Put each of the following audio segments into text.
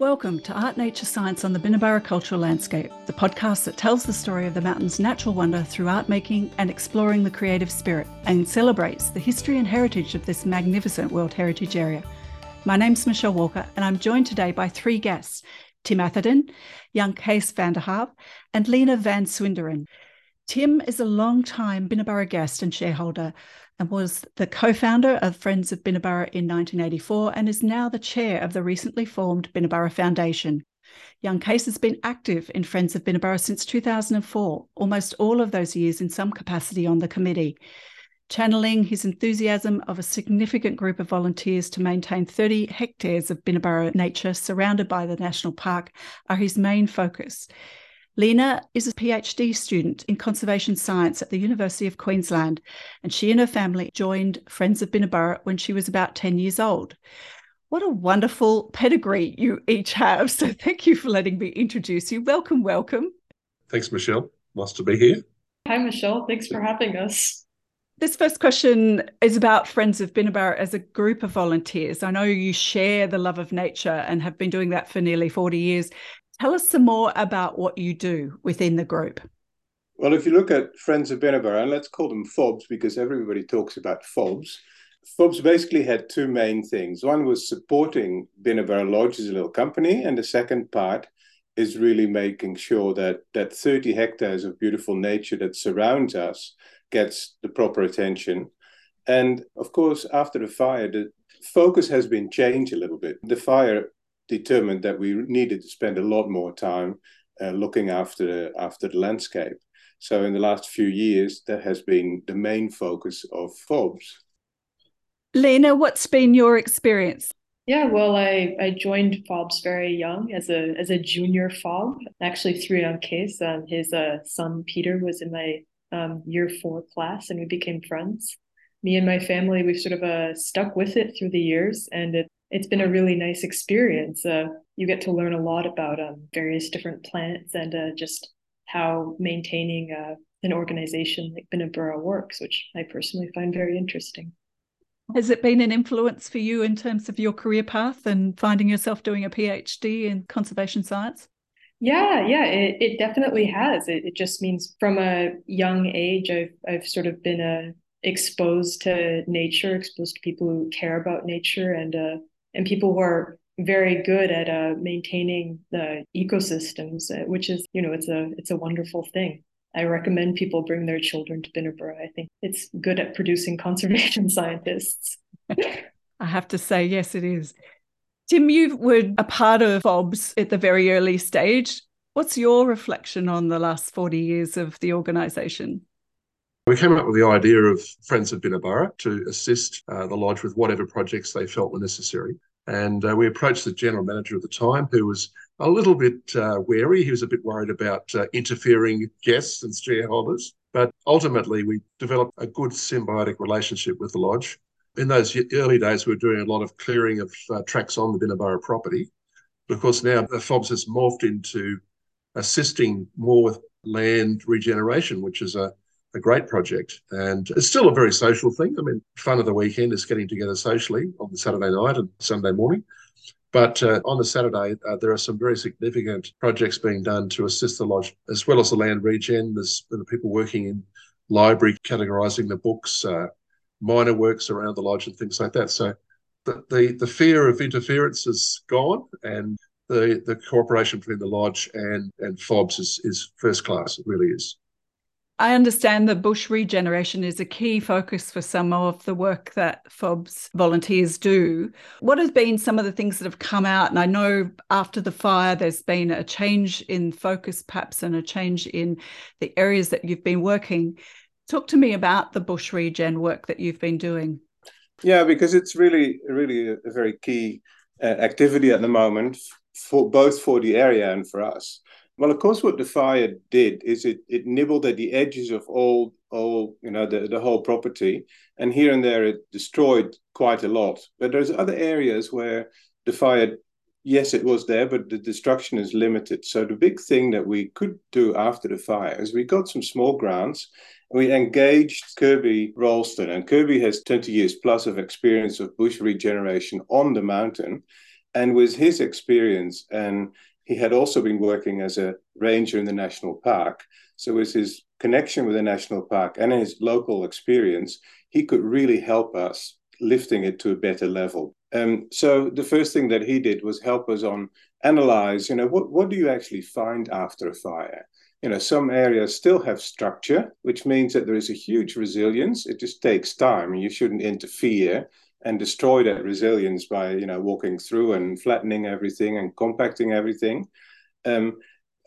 Welcome to Art Nature Science on the Binnaburra Cultural Landscape, the podcast that tells the story of the mountain's natural wonder through art making and exploring the creative spirit and celebrates the history and heritage of this magnificent World Heritage Area. My name's Michelle Walker, and I'm joined today by three guests Tim Atherton, Jankees van der Have, and Lena van Swinderen. Tim is a long-time Binnaburra guest and shareholder and was the co founder of Friends of Binnaburra in 1984 and is now the chair of the recently formed Binnaburra Foundation. Jankees has been active in Friends of Binnaburra since 2004, almost all of those years in some capacity on the committee. Channeling his enthusiasm of a significant group of volunteers to maintain 30 hectares of Binnaburra nature surrounded by the national park are his main focus. Lena is a PhD student in conservation science at the University of Queensland, and she and her family joined Friends of Binnaburra when she was about 10 years old. What a wonderful pedigree you each have. So, thank you for letting me introduce you. Welcome, welcome. Thanks, Michelle. Nice to be here. Hi, Michelle. Thanks for having us. This first question is about Friends of Binnaburra as a group of volunteers. I know you share the love of nature and have been doing that for nearly 40 years. Tell us some more about what you do within the group. Well, if you look at Friends of Binnaburra, and let's call them FOBs because everybody talks about FOBs. FOBs basically had two main things. One was supporting Binnaburra Lodge as a little company, and the second part is really making sure that that 30 hectares of beautiful nature that surrounds us gets the proper attention. And of course, after the fire, the focus has been changed a little bit. The fire determined that we needed to spend a lot more time uh, looking after the, after the landscape. So in the last few years, that has been the main focus of FOBs. Lena, what's been your experience? Yeah, well, I, I joined FOBs very young as a as a junior FOB, actually through Jan Kees. Um, his uh, son Peter was in my um, year four class, and we became friends. Me and my family, we've sort of uh, stuck with it through the years, and it it's been a really nice experience. Uh, you get to learn a lot about um, various different plants and uh, just how maintaining uh, an organization like Binnaburra works, which I personally find very interesting. Has it been an influence for you in terms of your career path and finding yourself doing a PhD in conservation science? Yeah, yeah, it, it definitely has. It, it just means from a young age, I've I've sort of been uh, exposed to nature, exposed to people who care about nature, and uh, and people who are very good at uh, maintaining the ecosystems, uh, which is, you know, it's a it's a wonderful thing. I recommend people bring their children to Binnaburra. I think it's good at producing conservation scientists. I have to say, yes, it is. Tim, you were a part of FOBS at the very early stage. What's your reflection on the last 40 years of the organisation? We came up with the idea of Friends of Binnaburra to assist uh, the lodge with whatever projects they felt were necessary. And uh, we approached the general manager at the time, who was a little bit uh, wary. He was a bit worried about uh, interfering guests and shareholders. But ultimately, we developed a good symbiotic relationship with the lodge. In those early days, we were doing a lot of clearing of uh, tracks on the Binnaburra property. But of course, now the FOBS has morphed into assisting more with land regeneration, which is a a great project. And it's still a very social thing. I mean, fun of the weekend is getting together socially on the Saturday night and Sunday morning. But uh, on the Saturday, uh, there are some very significant projects being done to assist the lodge, as well as the land regen. There's the people working in library, categorising the books, uh, minor works around the lodge, and things like that. So the, the, the fear of interference is gone, and the, the cooperation between the lodge and, and FOBS is, is first class. It really is. I understand that bush regeneration is a key focus for some of the work that FOBS volunteers do. What has been some of the things that have come out? And I know after the fire, there's been a change in focus, perhaps, and a change in the areas that you've been working. Talk to me about the bush regen work that you've been doing. Yeah, because it's really, really a, a very key uh, activity at the moment for both for the area and for us. Well, of course, what the fire did is it it nibbled at the edges of all all you know the, the whole property, and here and there it destroyed quite a lot. But there's other areas where the fire, yes, it was there, but the destruction is limited. So the big thing that we could do after the fire is we got some small grants. We engaged Kirby Ralston, and Kirby has 20 years plus of experience of bush regeneration on the mountain. And with his experience, and he had also been working as a ranger in the national park. So, with his connection with the national park and his local experience, he could really help us lifting it to a better level. Um, so the first thing that he did was help us on analyze, you know, what, what do you actually find after a fire? You know, some areas still have structure, which means that there is a huge resilience. It just takes time and you shouldn't interfere and destroy that resilience by, you know, walking through and flattening everything and compacting everything. Um,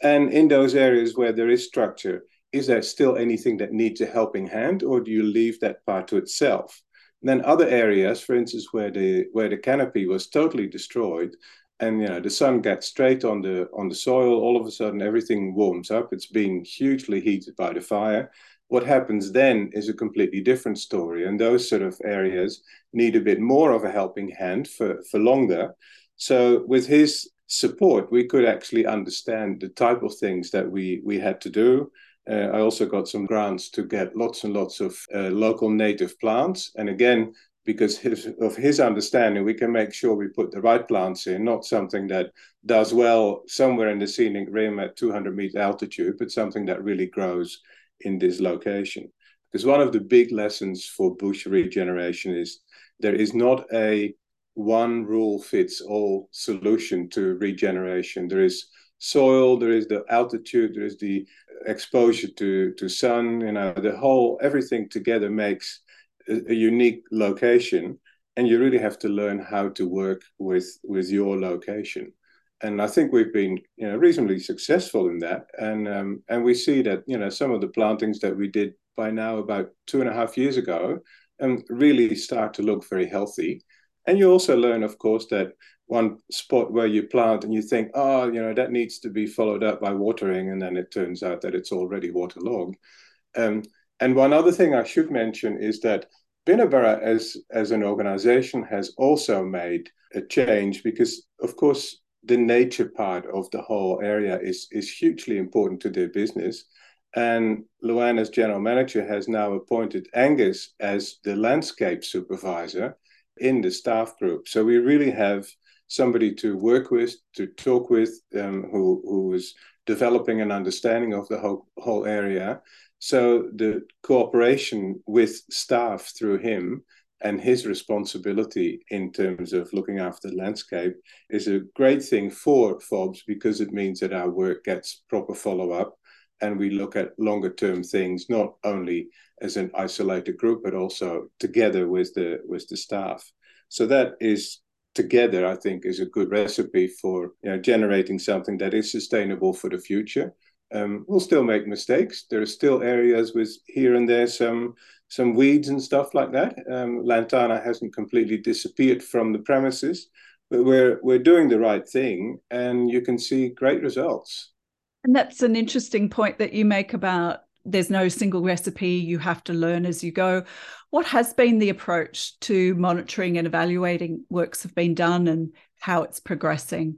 and in those areas where there is structure, is there still anything that needs a helping hand or do you leave that part to itself? And then other areas, for instance, where the where the canopy was totally destroyed, and you know the sun gets straight on the on the soil, all of a sudden everything warms up. It's being hugely heated by the fire. What happens then is a completely different story, and those sort of areas need a bit more of a helping hand for for longer. So with his support, we could actually understand the type of things that we we had to do uh, I also got some grants to get lots and lots of uh, local native plants. And again, because his, of his understanding, we can make sure we put the right plants in, not something that does well somewhere in the scenic rim at 200 meter altitude, but something that really grows in this location. Because one of the big lessons for bush regeneration is there is not a one rule fits all solution to regeneration. There is soil, there is the altitude, there is the exposure to to sun you know the whole everything together makes a, a, unique location and you really have to learn how to work with with your location and i think we've been you know reasonably successful in that and um, and we see that you know some of the plantings that we did by now about two and a half years ago um, really start to look very healthy and you also learn of course that one spot where you plant and you think, oh, you know, that needs to be followed up by watering, and then it turns out that it's already waterlogged. Um, and one other thing I should mention is that Binnaburra as, as an organization has also made a change because, of course, the nature part of the whole area is, is hugely important to their business. And Luann, as general manager, has now appointed Angus as the landscape supervisor in the staff group. So we really have somebody to work with, to talk with, um, who who is developing an understanding of the whole whole area. So the cooperation with staff through him and his responsibility in terms of looking after the landscape is a great thing for FOBS because it means that our work gets proper follow up and we look at longer term things not only as an isolated group but also together with the with the staff so that is together, I think, is a good recipe for you know, generating something that is sustainable for the future. Um, we'll still make mistakes. There are still areas with here and there some some weeds and stuff like that. Um, Lantana hasn't completely disappeared from the premises, but we're we're doing the right thing, and you can see great results. And that's an interesting point that you make about there's no single recipe. You have to learn as you go. What has been the approach to monitoring and evaluating works have been done and how it's progressing?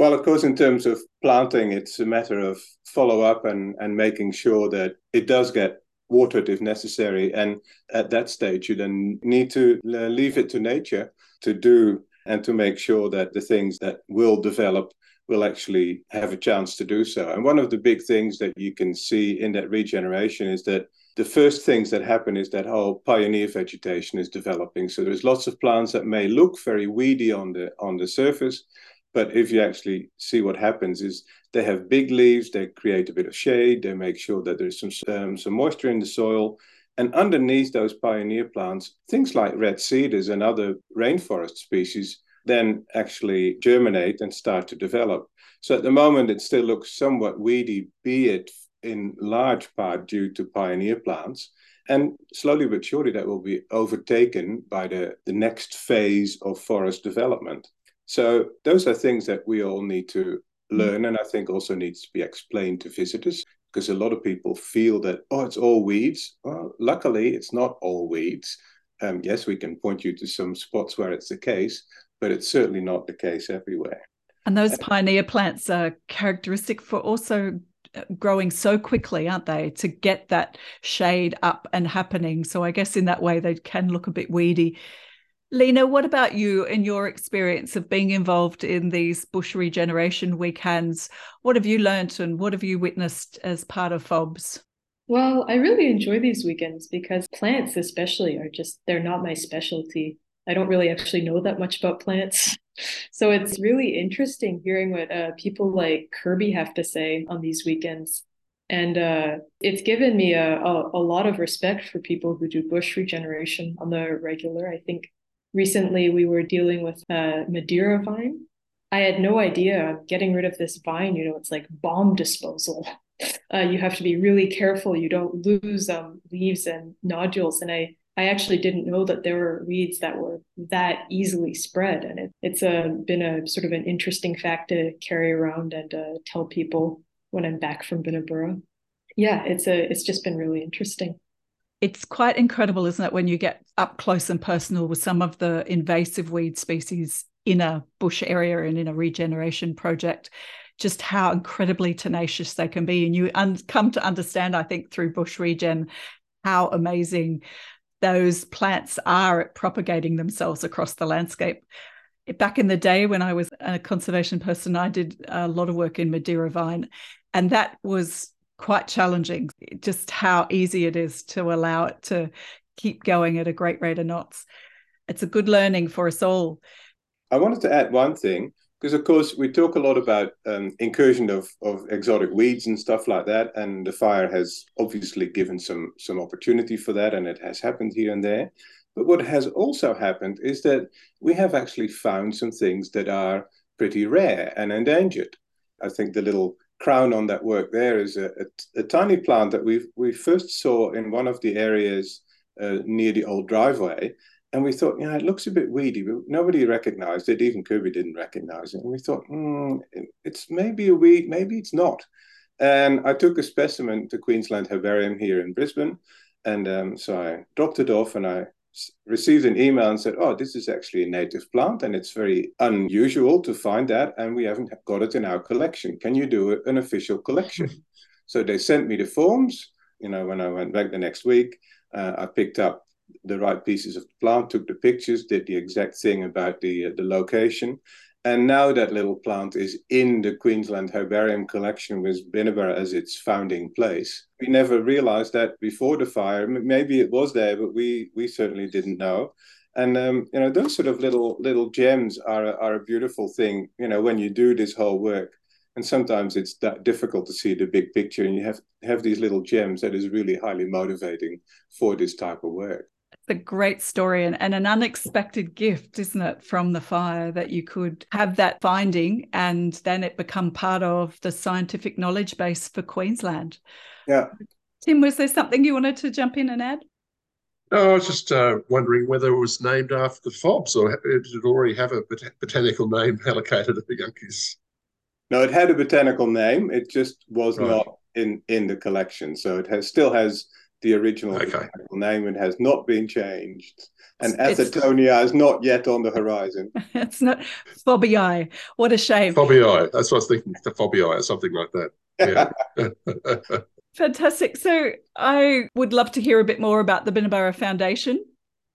Well, of course, in terms of planting, it's a matter of follow up and, and making sure that it does get watered if necessary. And at that stage, you then need to leave it to nature to do and to make sure that the things that will develop will actually have a chance to do so. And one of the big things that you can see in that regeneration is that the first things that happen is that whole pioneer vegetation is developing. So there's lots of plants that may look very weedy on the on the surface, but if you actually see what happens is they have big leaves, they create a bit of shade, they make sure that there's some um, some moisture in the soil. And underneath those pioneer plants, things like red cedars and other rainforest species then actually germinate and start to develop. So at the moment, it still looks somewhat weedy, be it in large part due to pioneer plants. And slowly but surely, that will be overtaken by the, the next phase of forest development. So those are things that we all need to learn, and I think also needs to be explained to visitors because a lot of people feel that oh, it's all weeds. Well, luckily, it's not all weeds. Um, yes, we can point you to some spots where it's the case, but it's certainly not the case everywhere. And those pioneer plants are characteristic for also uh, growing so quickly, aren't they, to get that shade up and happening. So I guess in that way they can look a bit weedy. Lena, what about you and your experience of being involved in these bush regeneration weekends? What have you learnt and what have you witnessed as part of FOBS? Well, I really enjoy these weekends because plants, especially, are just, they're not my specialty. I don't really actually know that much about plants. So it's really interesting hearing what uh, people like Kirby have to say on these weekends. And uh, it's given me a, a, a lot of respect for people who do bush regeneration on the regular. I think recently we were dealing with a Madeira vine. I had no idea getting rid of this vine, you know, it's like bomb disposal. Uh, you have to be really careful you don't lose um, leaves and nodules. And I I actually didn't know that there were weeds that were that easily spread, and it, it's a, been a sort of an interesting fact to carry around and uh, tell people when I'm back from Binnaburra. Yeah, it's a it's just been really interesting. It's quite incredible, isn't it, when you get up close and personal with some of the invasive weed species in a bush area and in a regeneration project just how incredibly tenacious they can be. And you un- come to understand, I think, through bush regen, how amazing those plants are at propagating themselves across the landscape. Back in the day when I was a conservation person, I did a lot of work in Madeira vine, and that was quite challenging, just how easy it is to allow it to keep going at a great rate of knots. It's a good learning for us all. I wanted to add one thing because of course we talk a lot about um, incursion of, of exotic weeds and stuff like that and the fire has obviously given some some opportunity for that and it has happened here and there but what has also happened is that we have actually found some things that are pretty rare and endangered i think the little crown on that work there is a, a, a tiny plant that we we first saw in one of the areas uh, near the old driveway and we thought, know, it looks a bit weedy, but nobody recognized it. Even Kirby didn't recognize it. And we thought, mm, it's maybe a weed, maybe it's not. And I took a specimen to Queensland Herbarium here in Brisbane. And um, so I dropped it off and I received an email and said, oh, this is actually a native plant and it's very unusual to find that. And we haven't got it in our collection. Can you do an official collection? so they sent me the forms. You know, when I went back the next week, uh, I picked up the right pieces of the plant, took the pictures, did the exact thing about the uh, the location, and now that little plant is in the Queensland Herbarium collection with Binnaburra as its founding place. We never realized that before the fire. Maybe it was there, but we we certainly didn't know. And um, you know, those sort of little little gems are are a beautiful thing. You know, when you do this whole work, and sometimes it's that difficult to see the big picture, and you have have these little gems that is really highly motivating for this type of work a great story and, and, an unexpected gift, isn't it, from the fire that you could have that finding and then it become part of the scientific knowledge base for Queensland. Yeah. Tim, was there something you wanted to jump in and add? No, I was just uh, wondering whether it was named after the FOBs or did it already have a bot- botanical name allocated to the Jankees? No, it had a botanical name. It just was right. not in in the collection, so it has still has the original okay. name and has not been changed. And Athertonia is not yet on the horizon. it's not Fobii. What a shame. Fobii. That's what I was thinking. The Fobii or something like that. Yeah. Fantastic. So I would love to hear a bit more about the Binnaburra Foundation.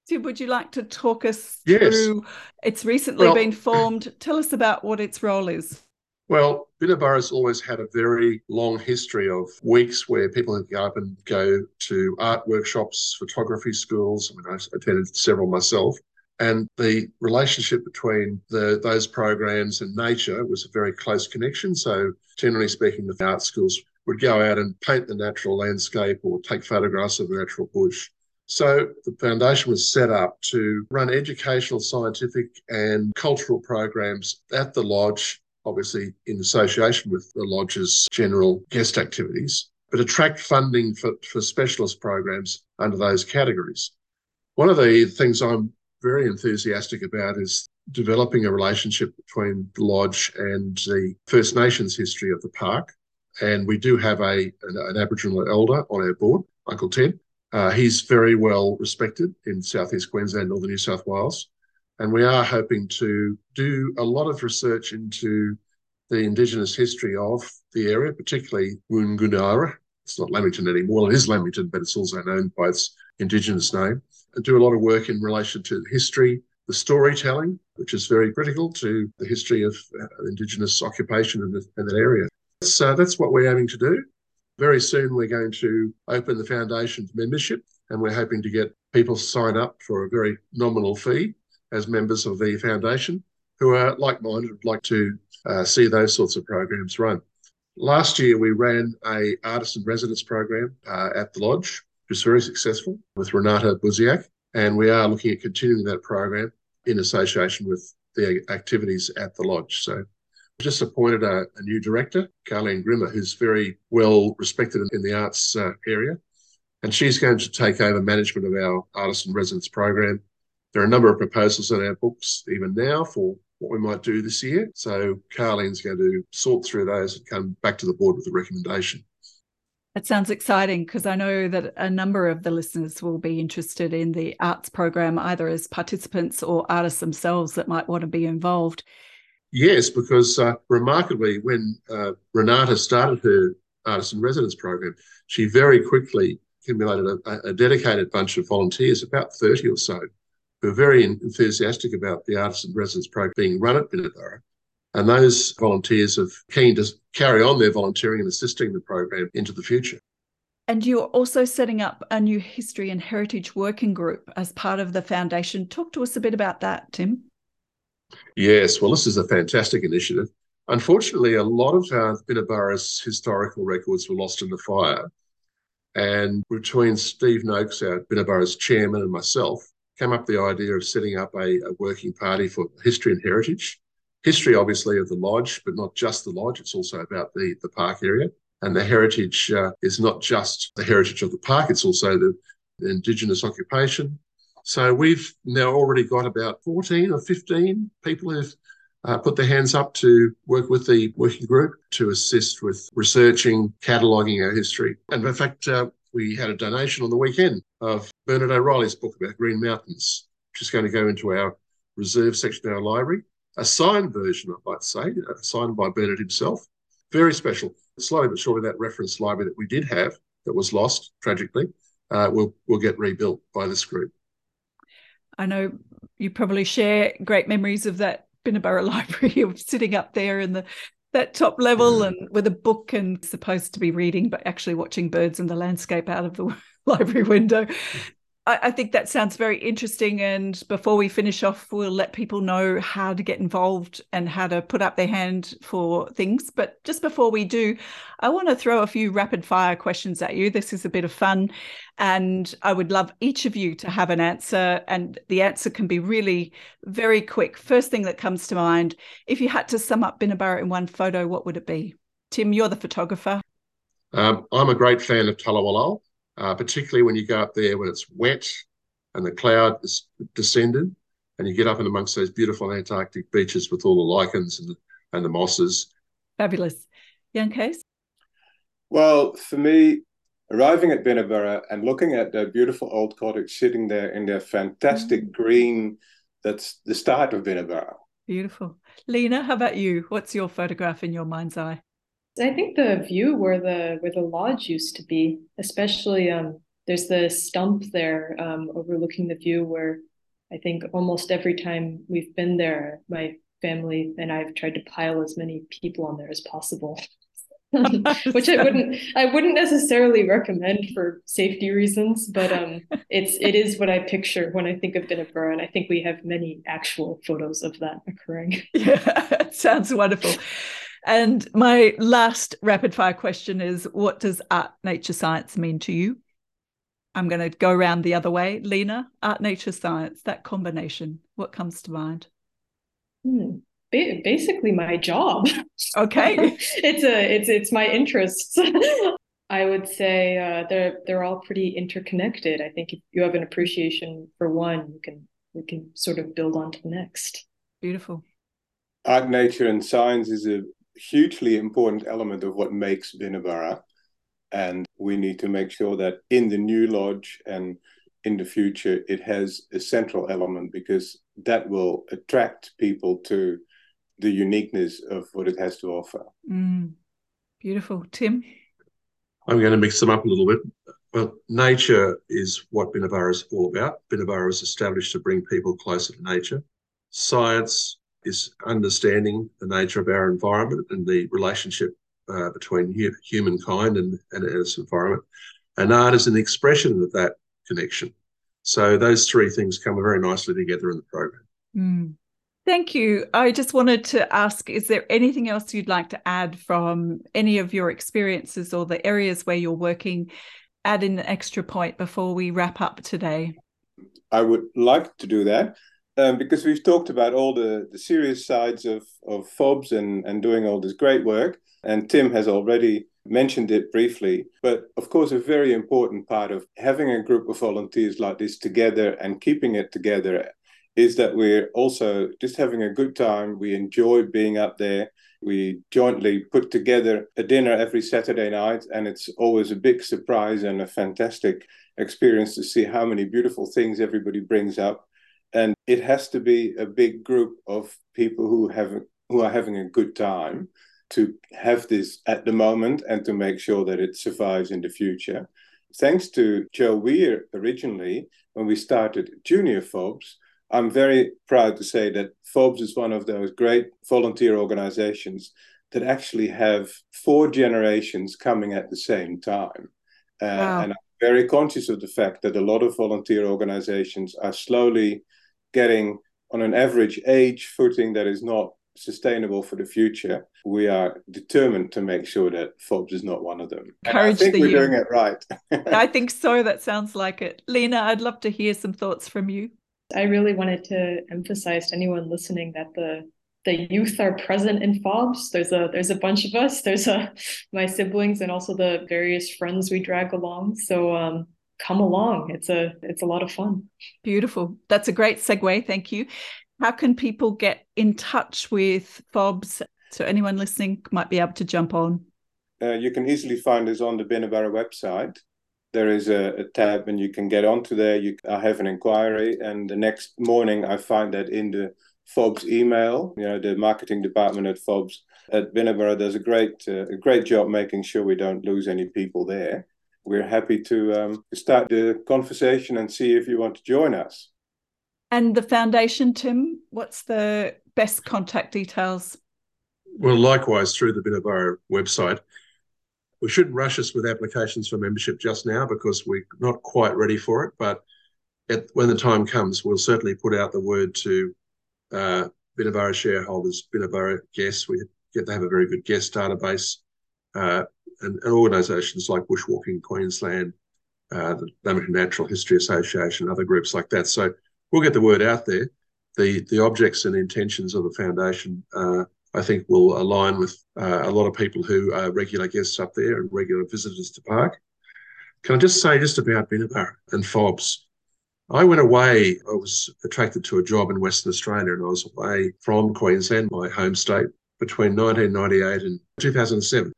So would you like to talk us yes. through? It's recently well, been formed. Tell us about what its role is. Well, has always had a very long history of weeks where people can go up and go to art workshops, photography schools. I mean, I attended several myself. And the relationship between the, those programs and nature was a very close connection. So, generally speaking, the art schools would go out and paint the natural landscape or take photographs of the natural bush. So the foundation was set up to run educational, scientific, and cultural programs at the lodge obviously in association with the Lodge's general guest activities, but attract funding for, for specialist programs under those categories. One of the things I'm very enthusiastic about is developing a relationship between the Lodge and the First Nations history of the park. And we do have a an, an Aboriginal elder on our board, Uncle Ted. Uh, he's very well respected in southeast Queensland, northern New South Wales. And we are hoping to do a lot of research into the Indigenous history of the area, particularly Woonoongoora. It's not Lamington anymore. Well, it is Lamington, but it's also known by its Indigenous name. And do a lot of work in relation to history, the storytelling, which is very critical to the history of uh, Indigenous occupation in, the, in that area. So uh, that's what we're aiming to do. Very soon, we're going to open the foundation membership, and we're hoping to get people sign up for a very nominal fee as members of the foundation who are like-minded, would like to uh, see those sorts of programs run. Last year, we ran a artist in residence program uh, at the lodge, which was very successful with Renata Buziak, and we are looking at continuing that program in association with the activities at the lodge. So just appointed a, a new director, Carleen Grimmer, who's very well respected in, in the arts uh, area. And she's going to take over management of our artist in residence program. There are a number of proposals in our books even now for what we might do this year. So Carleen's going to sort through those and come back to the board with a recommendation. That sounds exciting because I know that a number of the listeners will be interested in the arts program, either as participants or artists themselves that might want to be involved. Yes, because uh, remarkably, when uh, Renata started her artist in residence program, she very quickly accumulated a, a, dedicated bunch of volunteers, about 30 or so, who are very enthusiastic about the artist in residence program being run at Binnaburra. And those volunteers are keen to carry on their volunteering and assisting the program into the future. And you're also setting up a new history and heritage working group as part of the foundation. Talk to us a bit about that, Tim. Yes, well, this is a fantastic initiative. Unfortunately, a lot of uh, Binnaburra's historical records were lost in the fire. And between Steve Noakes, our Binnaburra's chairman, and myself, came up the idea of setting up a, a working party for history and heritage. History, obviously, of the lodge, but not just the lodge. It's also about the, the park area. And the heritage uh, is not just the heritage of the park, it's also the, the Indigenous occupation, so we've now already got about 14 or 15 people who've uh, put their hands up to work with the working group to assist with researching, cataloguing our history. And in fact, uh, we had a donation on the weekend of Bernard O'Reilly's book about Green Mountains, which is going to go into our reserve section of our library. A signed version, I might say, uh, signed by Bernard himself. Very special. Slowly but surely, that reference library that we did have that was lost tragically uh, will will get rebuilt by this group. I know you probably share great memories of that Binnaburra Library of sitting up there in the that top level mm. and with a book and supposed to be reading, but actually watching birds in the landscape out of the library window. I, I think that sounds very interesting. And before we finish off, we'll let people know how to get involved and how to put up their hand for things. But just before we do, I want to throw a few rapid fire questions at you. This is a bit of fun. And I would love each of you to have an answer. And the answer can be really very quick. First thing that comes to mind if you had to sum up Binnaburra in one photo, what would it be? Tim, you're the photographer. Um, I'm a great fan of Tullawallal uh, particularly when you go up there when it's wet and the cloud is descended and you get up and amongst those beautiful Antarctic beeches with all the lichens and the, and the mosses. Fabulous. Jankees? Well, for me, arriving at Binnaburra and looking at the beautiful old cottage sitting there in their fantastic mm. green, that's the start of Binnaburra. Beautiful. Lena, how about you? What's your photograph in your mind's eye? I think the view where the where the lodge used to be, especially um, there's the stump there um, overlooking the view where I think almost every time we've been there, my family and I've tried to pile as many people on there as possible. which I wouldn't I wouldn't necessarily recommend for safety reasons, but um it's it is what I picture when I think of Binnaburra, and I think we have many actual photos of that occurring. Yeah, sounds wonderful. And my last rapid fire question is what does art, nature, science mean to you? I'm going to go around the other way. Lena, art, nature, science, that combination, what comes to mind? Hmm. Basically, my job. Okay, it's a it's it's my interests. I would say uh, they're they're all pretty interconnected. I think if you have an appreciation for one, you can you can sort of build on to the next. Beautiful. Art, nature, and science is a hugely important element of what makes Binnaburra. And we need to make sure that in the new lodge and in the future, it has a central element because that will attract people to the uniqueness of what it has to offer. Mm, beautiful. Tim? I'm going to mix them up a little bit. Well, nature is what Binnaburra is all about. Binnaburra is established to bring people closer to nature. Science is understanding the nature of our environment and the relationship uh, between hu- humankind and, and its environment. And art is an expression of that connection. So those three things come very nicely together in the program. Mm. Thank you. I just wanted to ask is there anything else you'd like to add from any of your experiences or the areas where you're working? Add in an extra point before we wrap up today. I would like to do that um, because we've talked about all the, the serious sides of, of FOBS and, and doing all this great work. And Tim has already mentioned it briefly. But of course, a very important part of having a group of volunteers like this together and keeping it together is that we're also just having a good time. We enjoy being up there. We jointly put together a dinner every Saturday night, and it's always a big surprise and a fantastic experience to see how many beautiful things everybody brings up. And it has to be a big group of people who have who are having a good time to have this at the moment and to make sure that it survives in the future. Thanks to Joe Weir originally, when we started Junior FOBS, I'm very proud to say that FOBS is one of those great volunteer organizations that actually have four generations coming at the same time. Uh, wow. And I'm very conscious of the fact that a lot of volunteer organizations are slowly getting on an average age footing that is not sustainable for the future. We are determined to make sure that FOBS is not one of them. Courage I think we're doing it right. I think so. That sounds like it. Lena, I'd love to hear some thoughts from you. I really wanted to emphasize to anyone listening that the the youth are present in FOBS. There's a there's a bunch of us. There's a my siblings and also the various friends we drag along. So um, come along. It's a it's a lot of fun. Beautiful. That's a great segue. Thank you. How can people get in touch with FOBS? So anyone listening might be able to jump on. Uh, you can easily find us on the Binnaburra website there is a, a, tab and you can get onto there. You I have an inquiry, and the next morning I find that in the FOBS email, you know, the marketing department at FOBS at Binnaburra does a great uh, a great job making sure we don't lose any people there. We're happy to um, start the conversation and see if you want to join us. And the foundation, Tim, what's the best contact details? Well, likewise through the Binnaburra website we shouldn't rush us with applications for membership just now because we're not quite ready for it. But at, when the time comes, we'll certainly put out the word to uh, Binnaburra shareholders, Binnaburra guests. We get to have a very good guest database, uh, and, and, organisations like Bushwalking Queensland, uh, the Lamington Natural History Association, other groups like that. So we'll get the word out there. The the objects and intentions of the foundation uh, I think will align with uh, a lot of people who are regular guests up there and regular visitors to park. Can I just say just about Binnaburra and FOBS? I went away, I was attracted to a job in Western Australia and I was away from Queensland, my home state, between 1998 and 2007.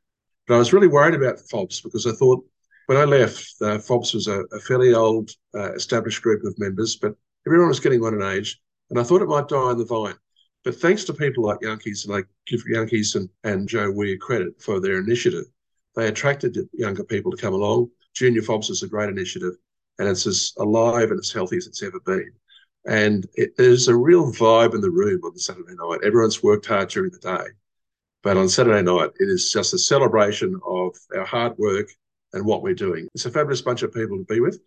But I was really worried about FOBS because I thought when I left, uh, FOBS was a, a fairly old, uh, established group of members, but everyone was getting on in age, and I thought it might die on the vine. But thanks to people like Jankees, give Jankees and, and Joe Weir credit for their initiative, they attracted younger people to come along. Junior FOBS is a great initiative, and it's as alive and as healthy as it's ever been. And it, there's a real vibe in the room on the Saturday night. Everyone's worked hard during the day, but on Saturday night, it is just a celebration of our hard work and what we're doing. It's a fabulous bunch of people to be with.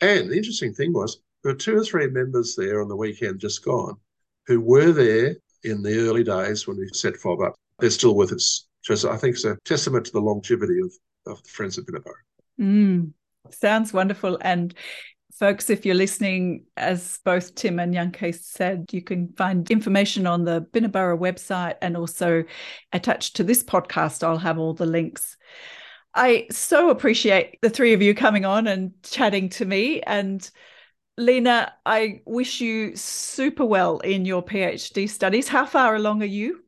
And the interesting thing was, there were two or three members there on the weekend just gone who were there in the early days when we set FOB up. They're still with us. So I think it's a testament to the longevity of, of the Friends of Binnaburra. Mm, sounds wonderful. And folks, if you're listening, as both Tim and Yanke said, you can find information on the Binnaburra website and also attached to this podcast, I'll have all the links. I so appreciate the three of you coming on and chatting to me and Lena, I wish you super well in your PhD studies. How far along are you?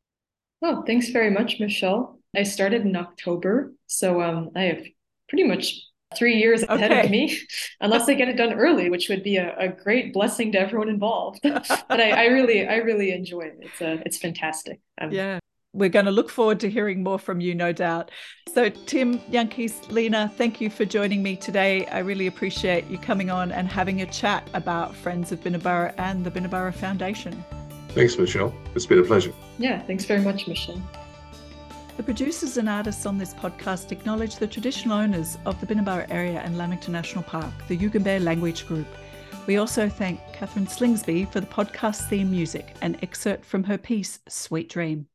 Oh, thanks very much, Michelle. I started in October, so um, I have pretty much three years ahead okay. of me, unless I get it done early, which would be a, a great blessing to everyone involved. but I, I, really, I really enjoy it. It's a, uh, it's fantastic. Um, yeah. we're going to look forward to hearing more from you, no doubt. So, Tim, Jankees, Lena, thank you for joining me today. I really appreciate you coming on and having a chat about Friends of Binnaburra and the Binnaburra Foundation. Thanks, Michelle. It's been a pleasure. Yeah, thanks very much, Michelle. The producers and artists on this podcast acknowledge the traditional owners of the Binnaburra area and Lamington National Park, the Yugambeh Language Group. We also thank Catherine Slingsby for the podcast theme music, an excerpt from her piece, Sweet Dream.